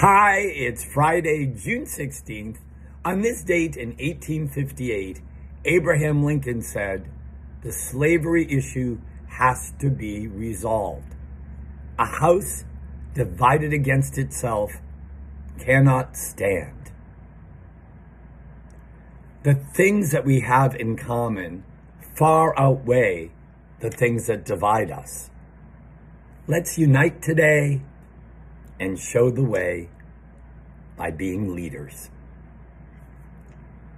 Hi, it's Friday, June 16th. On this date in 1858, Abraham Lincoln said, The slavery issue has to be resolved. A house divided against itself cannot stand. The things that we have in common far outweigh the things that divide us. Let's unite today and show the way by being leaders.